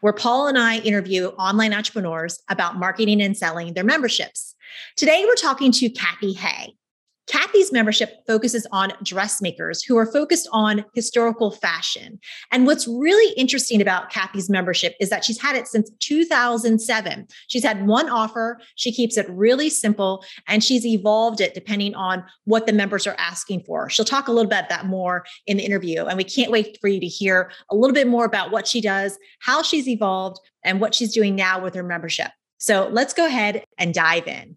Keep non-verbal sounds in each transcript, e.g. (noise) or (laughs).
where Paul and I interview online entrepreneurs about marketing and selling their memberships. Today, we're talking to Cathy Hay. Cathy's membership focuses on dressmakers who are focused on historical fashion. And what's really interesting about Cathy's membership is that she's had it since 2007. She's had one offer, she keeps it really simple, and she's evolved it depending on what the members are asking for. She'll talk a little bit about that more in the interview. And we can't wait for you to hear a little bit more about what she does, how she's evolved, and what she's doing now with her membership. So let's go ahead and dive in.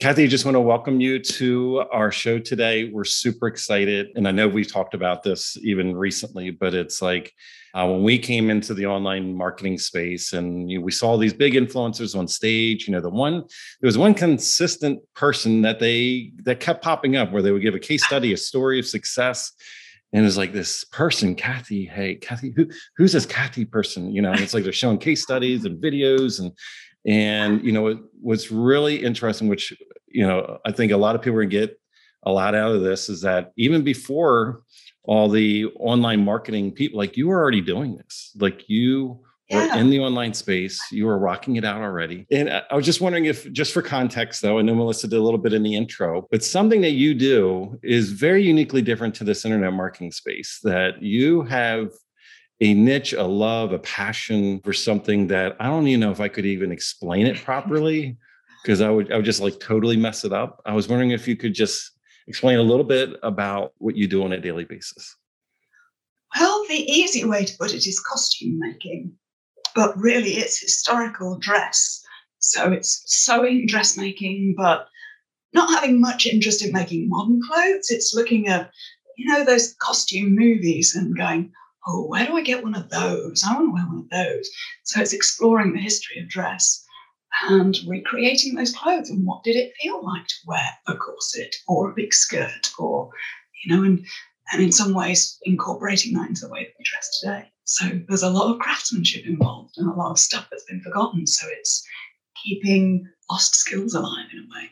Cathy, I just want to welcome you to our show today. We're super excited. And I know we've talked about this even recently, but it's like uh, when we came into the online marketing space and you know, we saw these big influencers on stage, you know, the one, there was one consistent person that they, that kept popping up where they would give a case study, a story of success. And it's like this person, Cathy, hey, Cathy, who, who's this Cathy person? You know, it's like they're showing case studies and videos and, and you know what's really interesting, which you know I think a lot of people are get a lot out of this, is that even before all the online marketing people, like you were already doing this, like you yeah. were in the online space, you were rocking it out already. And I was just wondering if, just for context, though, I know Melissa did a little bit in the intro, but something that you do is very uniquely different to this internet marketing space. That you have a niche, a love, a passion for something that I don't even know if I could even explain it (laughs) properly because I would I would just like totally mess it up. I was wondering if you could just explain a little bit about what you do on a daily basis. Well, the easy way to put it is costume making, but really it's historical dress. So it's sewing, dressmaking, but not having much interest in making modern clothes. It's looking at, you know, those costume movies and going, oh, where do I get one of those? I want to wear one of those. So it's exploring the history of dress and recreating those clothes and what did it feel like to wear a corset or a big skirt or, you know, and and in some ways incorporating that into the way that we dress today. So there's a lot of craftsmanship involved and a lot of stuff that's been forgotten. So it's keeping lost skills alive in a way.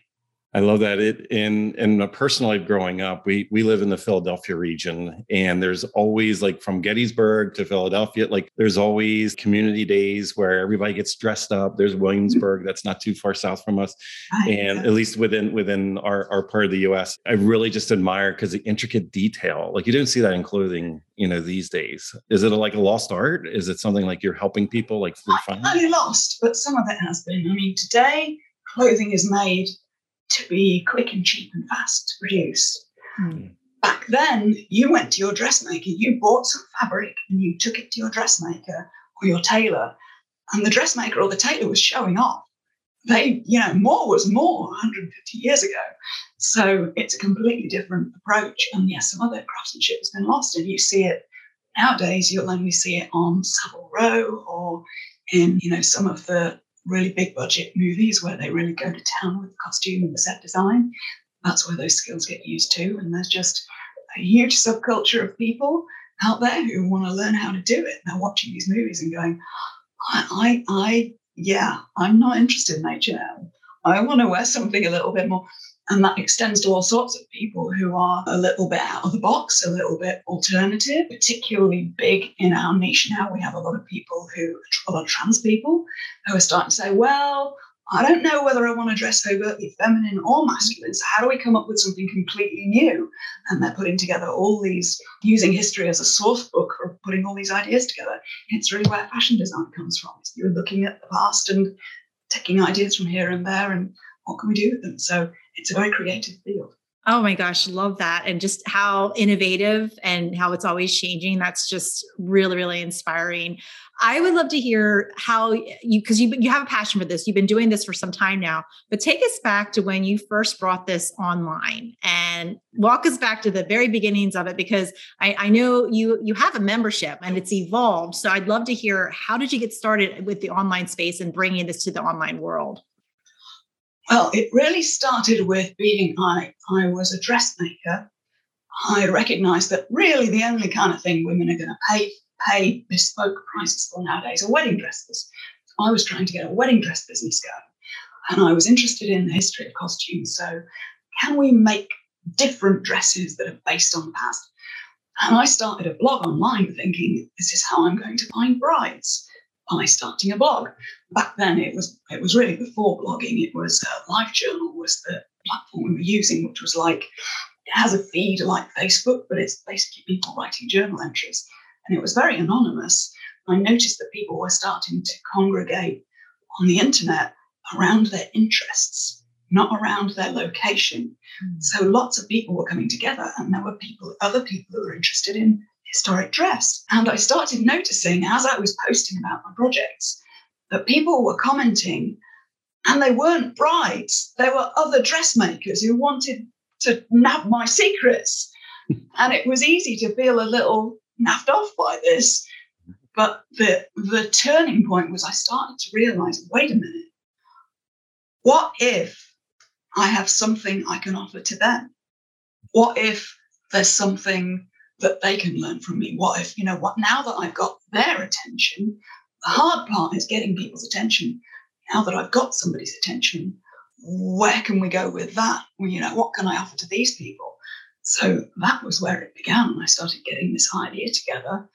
I love that. It in in a personal life growing up, we we live in the Philadelphia region, and there's always like from Gettysburg to Philadelphia, like there's always community days where everybody gets dressed up. There's mm-hmm. Williamsburg, that's not too far south from us, and at least within within our our part of the U.S. I really just admire because the intricate detail, like you don't see that in clothing, you know, these days. Is it a, like a lost art? Is it something like you're helping people like refine? Not lost, but some of it has been. I mean, today clothing is made to be quick and cheap and fast to produce. Mm. Back then, you went to your dressmaker, you bought some fabric and you took it to your dressmaker or your tailor, and the dressmaker or the tailor was showing off. They, you know, more was more 150 years ago. So it's a completely different approach. And yes, some other craftsmanship has been lost, and you see it nowadays. You'll only see it on Savile Row or in, you know, some of the really big budget movies where they really go to town with the costume and the set design. That's where those skills get used too. And there's just a huge subculture of people out there who want to learn how to do it. They're watching these movies and going, I, I, I yeah, I'm not interested in H&M. I want to wear something a little bit more. And that extends to all sorts of people who are a little bit out of the box, a little bit alternative, particularly big in our niche now. We have a lot of people who, a lot of trans people, who are starting to say, well, I don't know whether I want to dress overtly feminine or masculine. So, how do we come up with something completely new? And they're putting together all these, using history as a source book or putting all these ideas together. It's really where fashion design comes from. You're looking at the past and taking ideas from here and there and what can we do with them? So, it's a very creative field. Oh my gosh, love that. And just how innovative and how it's always changing. That's just really, really inspiring. I would love to hear how you, because you, you have a passion for this. You've been doing this for some time now, but take us back to when you first brought this online and walk us back to the very beginnings of it, because I, I know you, you have a membership and it's evolved. So I'd love to hear how did you get started with the online space and bringing this to the online world? Well, it really started with being I, I was a dressmaker. I recognized that really the only kind of thing women are going to pay pay bespoke prices for nowadays are wedding dresses. I was trying to get a wedding dress business going. And I was interested in the history of costumes. So, can we make different dresses that are based on the past? And I started a blog online thinking, this is how I'm going to find brides by starting a blog. Back then, it was it was really before blogging. It was uh, LiveJournal was the platform we were using, which was like it has a feed like Facebook, but it's basically people writing journal entries, and it was very anonymous. I noticed that people were starting to congregate on the internet around their interests, not around their location. Mm. So lots of people were coming together, and there were people, other people who were interested in historic dress. And I started noticing as I was posting about my projects that people were commenting, and they weren't brides, they were other dressmakers who wanted to nab my secrets. (laughs) and it was easy to feel a little naffed off by this. But the, the turning point was I started to realize wait a minute, what if I have something I can offer to them? What if there's something that they can learn from me? What if, you know, what now that I've got their attention, the hard part is getting people's attention. Now that I've got somebody's attention, where can we go with that? Well, you know, what can I offer to these people? So that was where it began. I started getting this idea together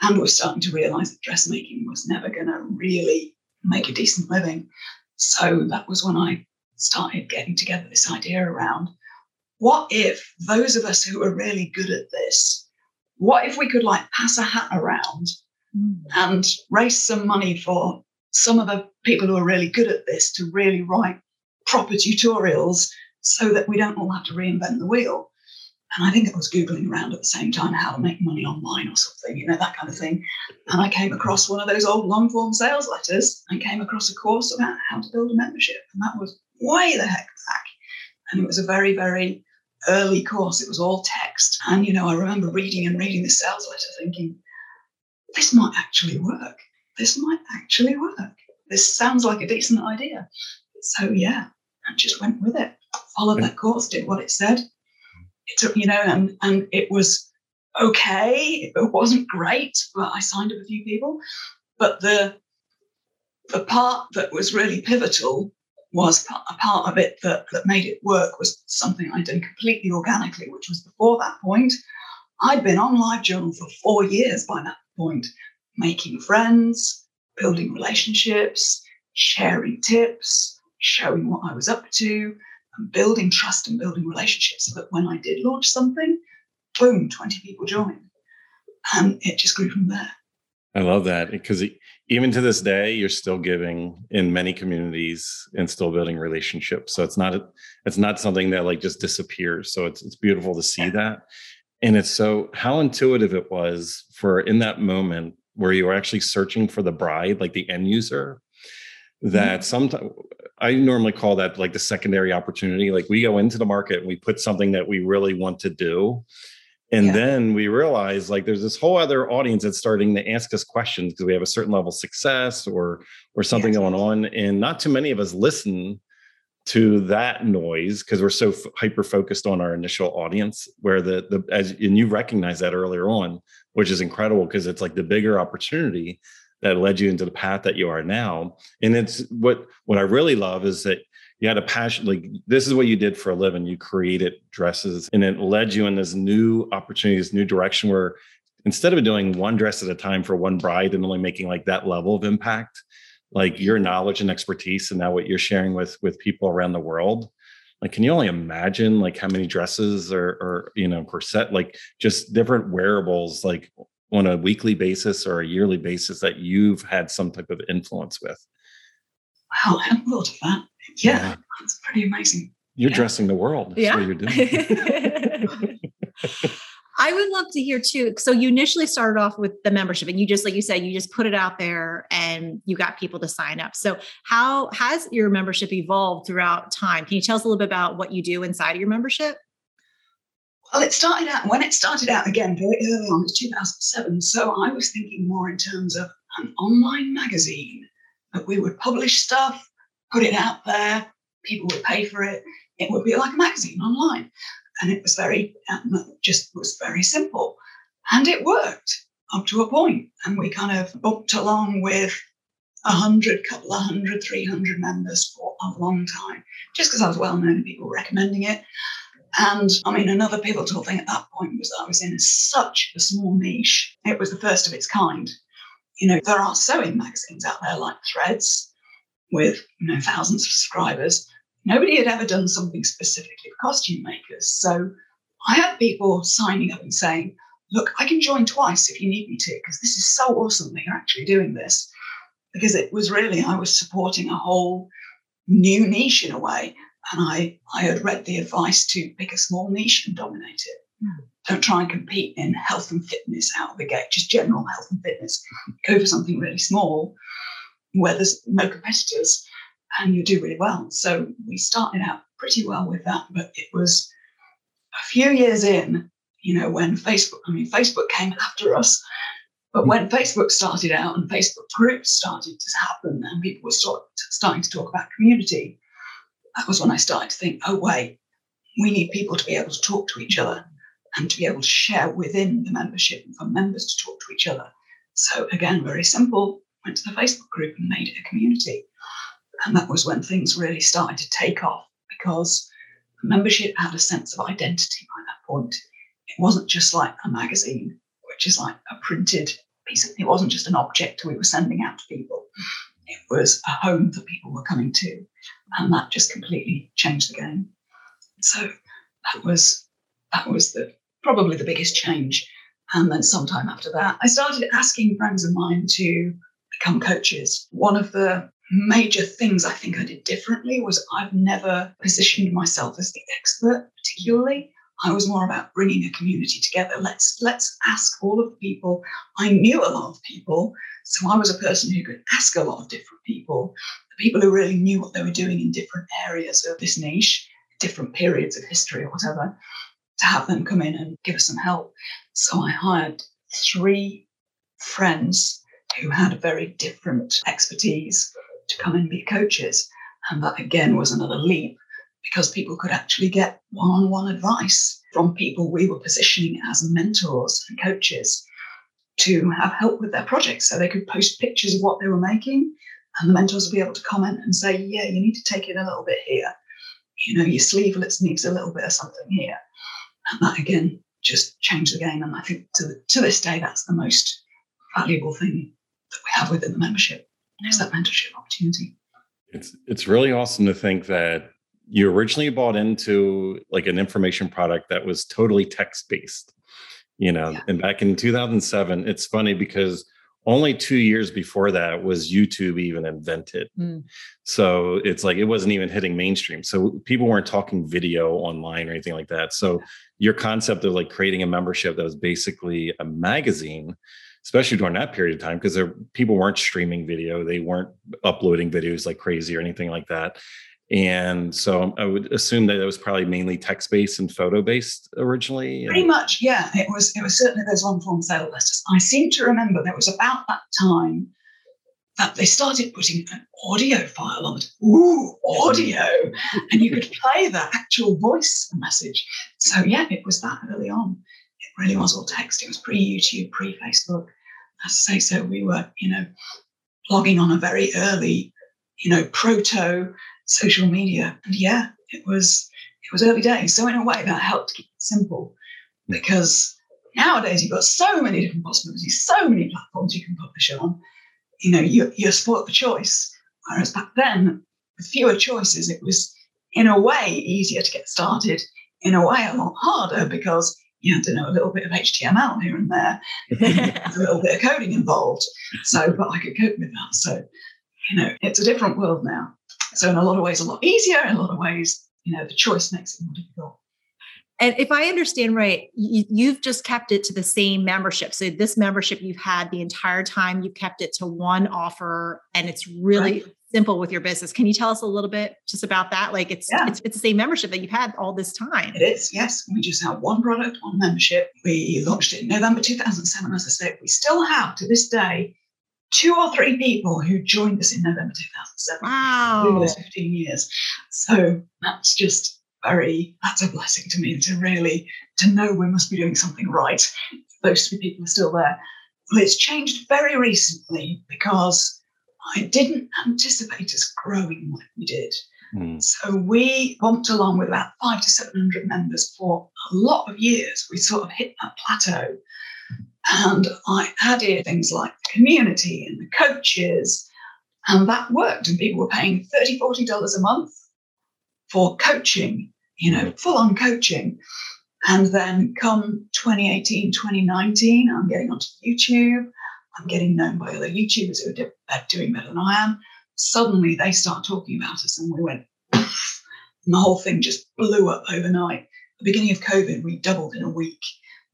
and was starting to realize that dressmaking was never going to really make a decent living. So that was when I started getting together this idea around what if those of us who are really good at this, what if we could like pass a hat around mm. and raise some money for some of the people who are really good at this to really write proper tutorials so that we don't all have to reinvent the wheel? And I think I was Googling around at the same time how to make money online or something, you know, that kind of thing. And I came across one of those old long form sales letters and came across a course about how to build a membership. And that was way the heck back. And it was a very, very early course. It was all text. And, you know, I remember reading and reading the sales letter thinking, this might actually work. This might actually work. This sounds like a decent idea. So, yeah, I just went with it, followed that course, did what it said it took, you know, and, and it was okay. It wasn't great, but I signed up a few people. But the the part that was really pivotal was a part of it that, that made it work was something I did completely organically, which was before that point. I'd been on LiveJournal for four years by that point, making friends, building relationships, sharing tips, showing what I was up to, and building trust and building relationships so that when I did launch something, boom, 20 people joined. And it just grew from there. I love that because even to this day, you're still giving in many communities and still building relationships. So it's not it's not something that like just disappears. So it's it's beautiful to see that, and it's so how intuitive it was for in that moment where you were actually searching for the bride, like the end user, that mm-hmm. sometimes I normally call that like the secondary opportunity. Like we go into the market and we put something that we really want to do. And yeah. then we realize like there's this whole other audience that's starting to ask us questions because we have a certain level of success or or something going on. And not too many of us listen to that noise because we're so f- hyper focused on our initial audience where the the as and you recognize that earlier on which is incredible because it's like the bigger opportunity that led you into the path that you are now. And it's what what I really love is that you had a passion like this is what you did for a living. You created dresses and it led you in this new opportunity, this new direction where instead of doing one dress at a time for one bride and only making like that level of impact, like your knowledge and expertise and now what you're sharing with with people around the world like can you only imagine like how many dresses or or you know per set like just different wearables like on a weekly basis or a yearly basis that you've had some type of influence with? Wow, I hadn't thought of that. Yeah, yeah. that's pretty amazing. You're yeah. dressing the world. That's yeah. what you're doing. (laughs) I would love to hear too. So you initially started off with the membership and you just like you said, you just put it out there and you got people to sign up. So how has your membership evolved throughout time? Can you tell us a little bit about what you do inside of your membership? Well, it started out when it started out again very early on, it was 2007. So I was thinking more in terms of an online magazine that we would publish stuff, put it out there, people would pay for it. It would be like a magazine online. And it was very, um, just was very simple. And it worked up to a point. And we kind of booked along with a hundred, couple of hundred, 300 members for a long time, just because I was well known and people recommending it. And I mean, another pivotal thing at that point was that I was in such a small niche. It was the first of its kind. You know, there are sewing magazines out there like Threads with, you know, thousands of subscribers. Nobody had ever done something specifically for costume makers. So I had people signing up and saying, look, I can join twice if you need me to, because this is so awesome that you're actually doing this. Because it was really, I was supporting a whole new niche in a way. And I, I had read the advice to pick a small niche and dominate it. Don't try and compete in health and fitness out of the gate, just general health and fitness. Go for something really small where there's no competitors and you do really well. So we started out pretty well with that, but it was a few years in, you know, when Facebook, I mean, Facebook came after us, but when Facebook started out and Facebook groups started to happen and people were start, starting to talk about community, that was when I started to think, oh, wait, we need people to be able to talk to each other and to be able to share within the membership and for members to talk to each other. So, again, very simple, went to the Facebook group and made it a community. And that was when things really started to take off because membership had a sense of identity by that point. It wasn't just like a magazine, which is like a printed piece of, it wasn't just an object we were sending out to people. It was a home that people were coming to and that just completely changed the game. So that was that was the probably the biggest change. Um, and then sometime after that, I started asking friends of mine to become coaches. One of the major things I think I did differently was I've never positioned myself as the expert particularly. I was more about bringing a community together. Let's let's ask all of the people. I knew a lot of people, so I was a person who could ask a lot of different people, the people who really knew what they were doing in different areas of this niche, different periods of history or whatever, to have them come in and give us some help. So I hired three friends who had very different expertise to come and be coaches. And that again was another leap because people could actually get one on one advice from people we were positioning as mentors and coaches to have help with their projects. So they could post pictures of what they were making, and the mentors would be able to comment and say, Yeah, you need to take it a little bit here. You know, your sleevelets needs a little bit of something here. And that again just changed the game. And I think to, to this day, that's the most valuable thing that we have within the membership is that mentorship opportunity. It's it's really awesome to think that you originally bought into like an information product that was totally text based you know yeah. and back in 2007 it's funny because only two years before that was youtube even invented. Mm. so it's like it wasn't even hitting mainstream. So people weren't talking video online or anything like that. So your concept of like creating a membership that was basically a magazine especially during that period of time because people weren't streaming video. They weren't uploading videos like crazy or anything like that and so I would assume that it was probably mainly text based and photo based originally. Pretty much, yeah. It was. It was certainly those long form sale letters. I seem to remember there was about that time that they started putting an audio file on it. Ooh, audio, and you could play the actual voice message. So yeah, it was that early on. It really was all text. It was pre YouTube, pre Facebook. As I say, so we were, you know, blogging on a very early, you know, proto social media. And yeah, it was it was early days. So in a way that helped keep it simple because nowadays you've got so many different possibilities, so many platforms you can publish on. You know, you're, you're sport for choice. Whereas back then, with fewer choices, it was in a way easier to get started, in a way a lot harder because you had to know a little bit of HTML here and there, (laughs) a little bit of coding involved. So, but I could cope with that. So, you know, it's a different world now. So in a lot of ways, a lot easier. In a lot of ways, you know, the choice makes it more difficult. And if I understand right, you've just kept it to the same membership. So this membership you've had the entire time, you've kept it to one offer, and it's really right. simple with your business. Can you tell us a little bit just about that? Like it's, yeah. it's it's the same membership that you've had all this time. It is, yes. We just have one product, one membership. We launched it in November 2007. As I said, we still have to this day two or three people who joined us in November 2007. Wow. Over those 15 years. So that's just very, that's a blessing to me to really, to know we must be doing something right. Those three people are still there. Well, it's changed very recently because I didn't anticipate us growing like we did. Mm. So we bumped along with about five to 700 members for a lot of years. We sort of hit that plateau. And I added things like the community and the coaches, and that worked. And people were paying $30, $40 a month for coaching, you know, full on coaching. And then come 2018, 2019, I'm getting onto YouTube. I'm getting known by other YouTubers who are uh, doing better than I am. Suddenly they start talking about us, and we went, and the whole thing just blew up overnight. the beginning of COVID, we doubled in a week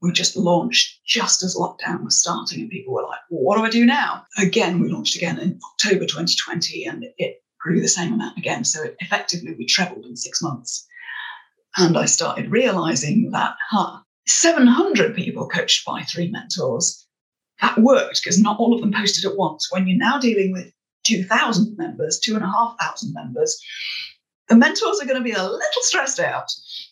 we just launched just as lockdown was starting, and people were like, well, what do I do now? Again, we launched again in October 2020, and it grew the same amount again. So effectively, we trebled in six months. And I started realizing that, huh, 700 people coached by three mentors. That worked because not all of them posted at once. When you're now dealing with 2,000 members, 2,500 members, the mentors are going to be a little stressed out.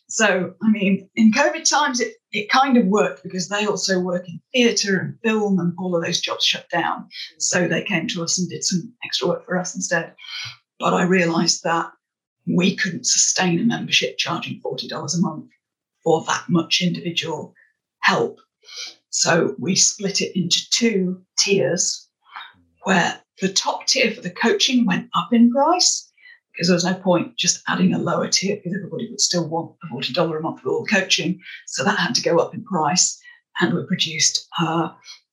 So, I mean, in COVID times, it, it kind of worked because they also work in theatre and film, and all of those jobs shut down. So they came to us and did some extra work for us instead. But I realised that we couldn't sustain a membership charging $40 a month for that much individual help. So we split it into two tiers where the top tier for the coaching went up in price because there was no point just adding a lower tier because everybody would still want a $40 a month for all the coaching. So that had to go up in price. And we produced uh,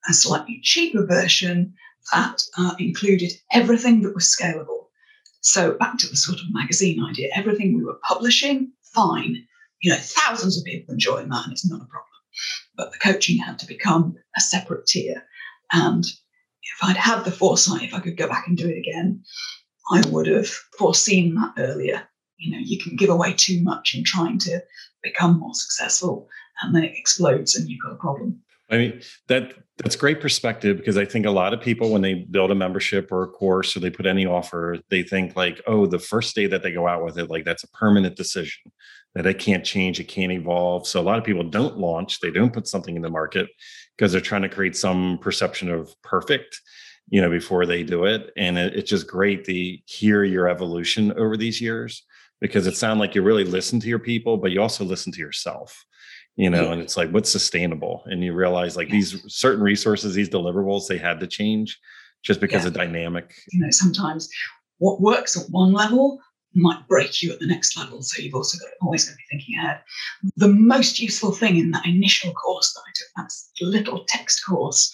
a slightly cheaper version that uh, included everything that was scalable. So back to the sort of magazine idea, everything we were publishing, fine. You know, thousands of people enjoying that, and it's not a problem. But the coaching had to become a separate tier. And if I'd had the foresight, if I could go back and do it again, I would have foreseen that earlier. You know, you can give away too much in trying to become more successful, and then it explodes, and you've got a problem. I mean that that's great perspective because I think a lot of people when they build a membership or a course or they put any offer, they think like, oh, the first day that they go out with it, like that's a permanent decision that it can't change, it can't evolve. So a lot of people don't launch, they don't put something in the market because they're trying to create some perception of perfect you know before they do it and it, it's just great to hear your evolution over these years because it sounds like you really listen to your people but you also listen to yourself you know yeah. and it's like what's sustainable and you realize like yeah. these certain resources these deliverables they had to change just because yeah. of dynamic you know sometimes what works at one level might break you at the next level so you've also got to always got to be thinking ahead the most useful thing in that initial course that i took that little text course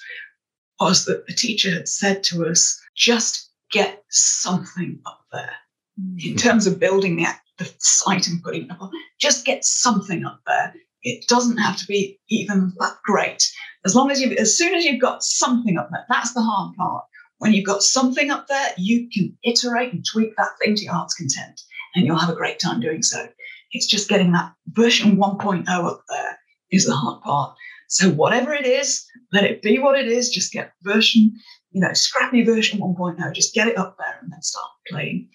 was that the teacher had said to us, just get something up there. In hmm. terms of building the, the site and putting it up, just get something up there. It doesn't have to be even that great. As long as you, as soon as you've got something up there, that's the hard part. When you've got something up there, you can iterate and tweak that thing to your heart's content, and you'll have a great time doing so. It's just getting that version 1.0 up there is the hard part. So whatever it is, let it be what it is. Just get version, you know, scrappy version 1.0. Just get it up there and then start playing.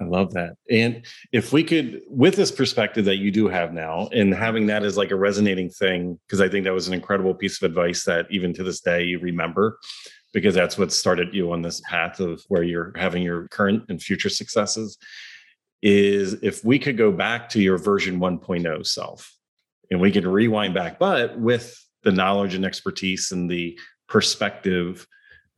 I love that. And if we could, with this perspective that you do have now, and having that as like a resonating thing, because I think that was an incredible piece of advice that even to this day you remember, because that's what started you on this path of where you're having your current and future successes. Is if we could go back to your version 1.0 self and we could rewind back, but with the knowledge and expertise and the perspective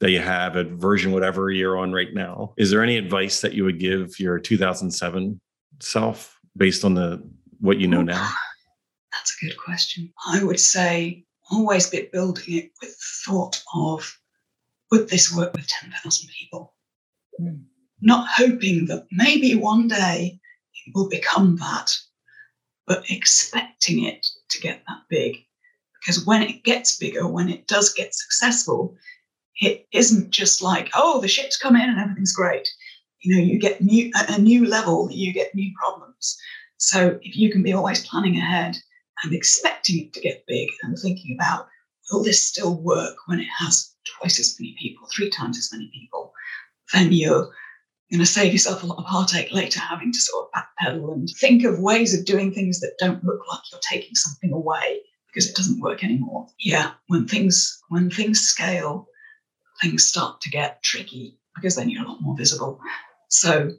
that you have at version whatever you're on right now. Is there any advice that you would give your 2007 self based on the what you know now? (sighs) That's a good question. I would say always be building it with thought of would this work with 10,000 people? Mm. Not hoping that maybe one day it will become that, but expecting it to get that big because when it gets bigger, when it does get successful, it isn't just like, oh, the ships come in and everything's great. You know, you get new a new level, you get new problems. So if you can be always planning ahead and expecting it to get big and thinking about, will this still work when it has twice as many people, three times as many people, then you're going to save yourself a lot of heartache later having to sort of backpedal and think of ways of doing things that don't look like you're taking something away because it doesn't work anymore. Yeah, when things when things scale, things start to get tricky because then you're a lot more visible. So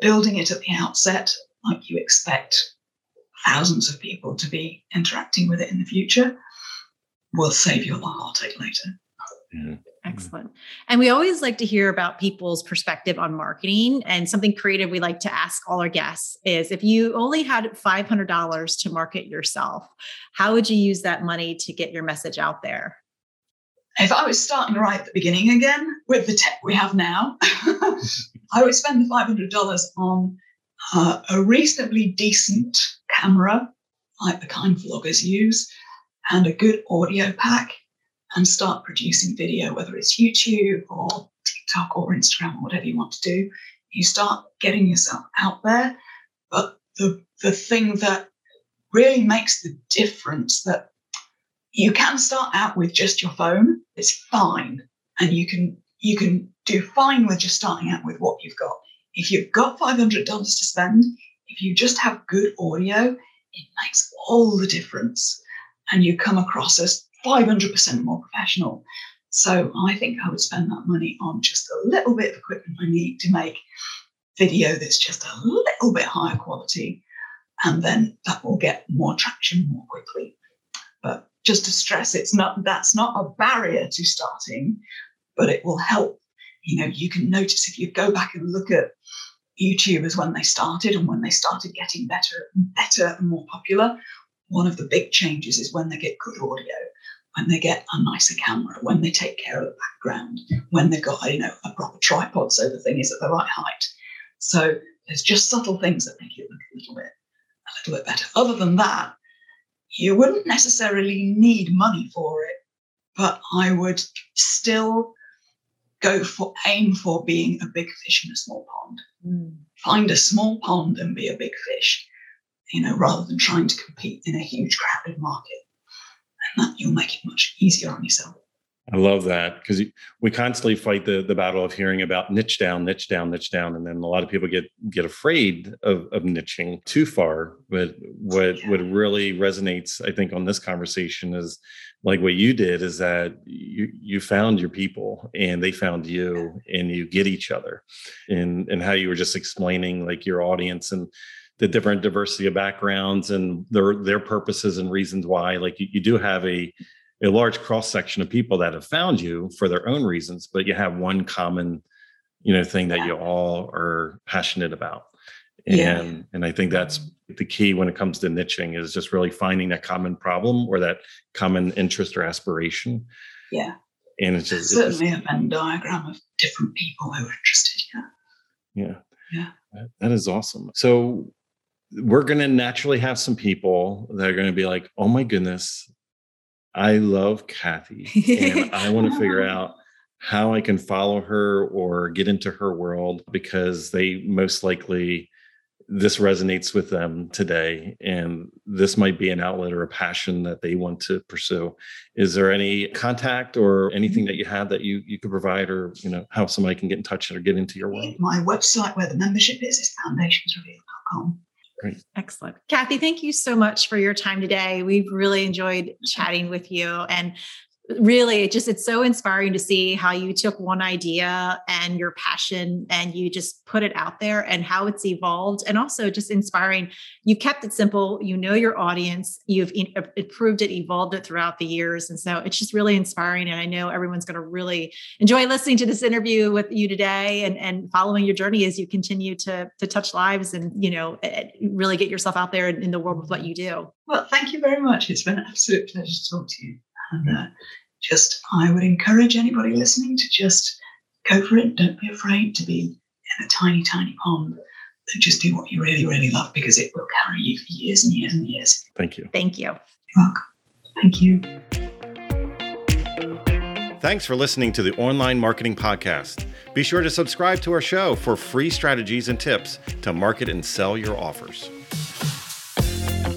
building it at the outset like you expect thousands of people to be interacting with it in the future will save you a lot of heartache later. Yeah. Excellent. And we always like to hear about people's perspective on marketing. And something creative we like to ask all our guests is if you only had $500 to market yourself, how would you use that money to get your message out there? If I was starting right at the beginning again with the tech we have now, (laughs) I would spend the $500 on uh, a reasonably decent camera, like the kind vloggers use, and a good audio pack and start producing video, whether it's YouTube or TikTok or Instagram or whatever you want to do. You start getting yourself out there. But the, the thing that really makes the difference that you can start out with just your phone, it's fine. And you can you can do fine with just starting out with what you've got. If you've got $500 to spend, if you just have good audio, it makes all the difference. And you come across as 500% more professional. So I think I would spend that money on just a little bit of equipment I need to make video that's just a little bit higher quality. And then that will get more traction more quickly. But just to stress, it's not that's not a barrier to starting, but it will help. You know, you can notice if you go back and look at YouTubers when they started and when they started getting better and better and more popular, one of the big changes is when they get good audio when they get a nicer camera, when they take care of the background, when they've got you know a proper tripod so the thing is at the right height. So there's just subtle things that make it look a little bit a little bit better. Other than that, you wouldn't necessarily need money for it, but I would still go for aim for being a big fish in a small pond. Mm. Find a small pond and be a big fish, you know, rather than trying to compete in a huge crowded market you'll make it much easier on yourself. I love that because we constantly fight the the battle of hearing about niche down, niche down, niche down, and then a lot of people get get afraid of, of niching too far. But what yeah. what really resonates, I think, on this conversation is like what you did is that you you found your people and they found you, and you get each other, and and how you were just explaining like your audience and the different diversity of backgrounds and their their purposes and reasons why. Like you, you do have a a large cross section of people that have found you for their own reasons but you have one common you know thing that you all are passionate about. And yeah. and i think that's the key when it comes to niching is just really finding that common problem or that common interest or aspiration. Yeah. And it's just certainly it's just, a venn diagram of different people who are interested yeah. Yeah. Yeah. That is awesome. So we're going to naturally have some people that are going to be like, oh my goodness, I love Cathy and (laughs) I want to figure uh-huh. out how I can follow her or get into her world because they most likely this resonates with them today and this might be an outlet or a passion that they want to pursue. Is there any contact or anything that you have that you you could provide or you know how somebody can get in touch or get into your world? My website where the membership is is foundationsreveal.com Great. Excellent. Cathy, thank you so much for your time today. We've really enjoyed chatting with you. And really just it's so inspiring to see how you took one idea and your passion and you just put it out there and how it's evolved and also just inspiring. You kept it simple. You know your audience. You've improved it evolved it throughout the years. And so it's just really inspiring. And i know everyone's going to really enjoy listening to this interview with you today and and following your journey as you continue to to touch lives and you know really get yourself out there in, in the world with what you do. Well thank you very much. It's been an absolute pleasure to talk to you. And uh, just, I would encourage anybody listening to just go for it. Don't be afraid to be in a tiny, tiny pond. Just do what you really, really love because it will carry you for years and years and years. Thank you. Thank you. You're welcome. Thank you. Thanks for listening to the Online Marketing Podcast. Be sure to subscribe to our show for free strategies and tips to market and sell your offers.